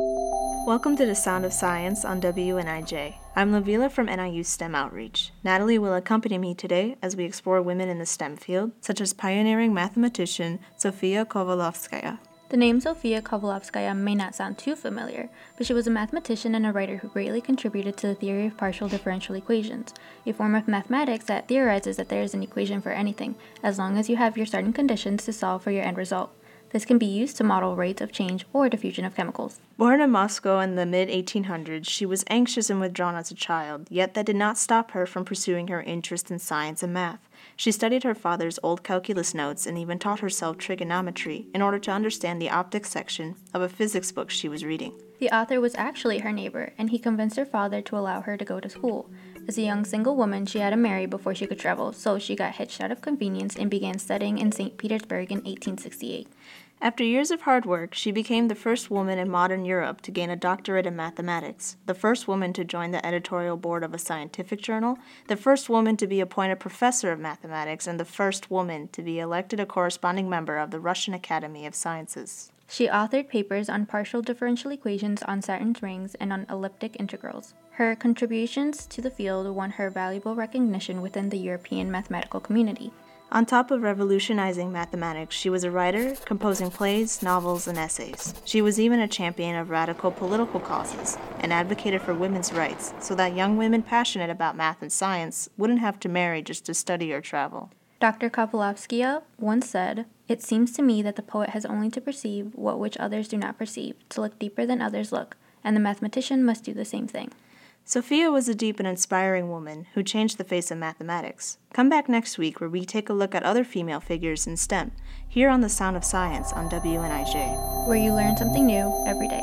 Welcome to the Sound of Science on WNIJ. I'm Livilla from NIU STEM Outreach. Natalie will accompany me today as we explore women in the STEM field, such as pioneering mathematician Sofia Kovalevskaya. The name Sofia Kovalevskaya may not sound too familiar, but she was a mathematician and a writer who greatly contributed to the theory of partial differential equations, a form of mathematics that theorizes that there is an equation for anything, as long as you have your starting conditions to solve for your end result. This can be used to model rates of change or diffusion of chemicals. Born in Moscow in the mid 1800s, she was anxious and withdrawn as a child, yet that did not stop her from pursuing her interest in science and math. She studied her father's old calculus notes and even taught herself trigonometry in order to understand the optics section of a physics book she was reading. The author was actually her neighbor, and he convinced her father to allow her to go to school. As a young single woman, she had to marry before she could travel, so she got hitched out of convenience and began studying in St. Petersburg in 1868. After years of hard work, she became the first woman in modern Europe to gain a doctorate in mathematics, the first woman to join the editorial board of a scientific journal, the first woman to be appointed professor of mathematics, and the first woman to be elected a corresponding member of the Russian Academy of Sciences. She authored papers on partial differential equations on Saturn's rings and on elliptic integrals. Her contributions to the field won her valuable recognition within the European mathematical community. On top of revolutionizing mathematics, she was a writer, composing plays, novels, and essays. She was even a champion of radical political causes and advocated for women's rights so that young women passionate about math and science wouldn't have to marry just to study or travel. Dr. Kovalevskaya uh, once said, It seems to me that the poet has only to perceive what which others do not perceive, to look deeper than others look, and the mathematician must do the same thing. Sofia was a deep and inspiring woman who changed the face of mathematics. Come back next week where we take a look at other female figures in STEM, here on The Sound of Science on WNIJ. Where you learn something new every day.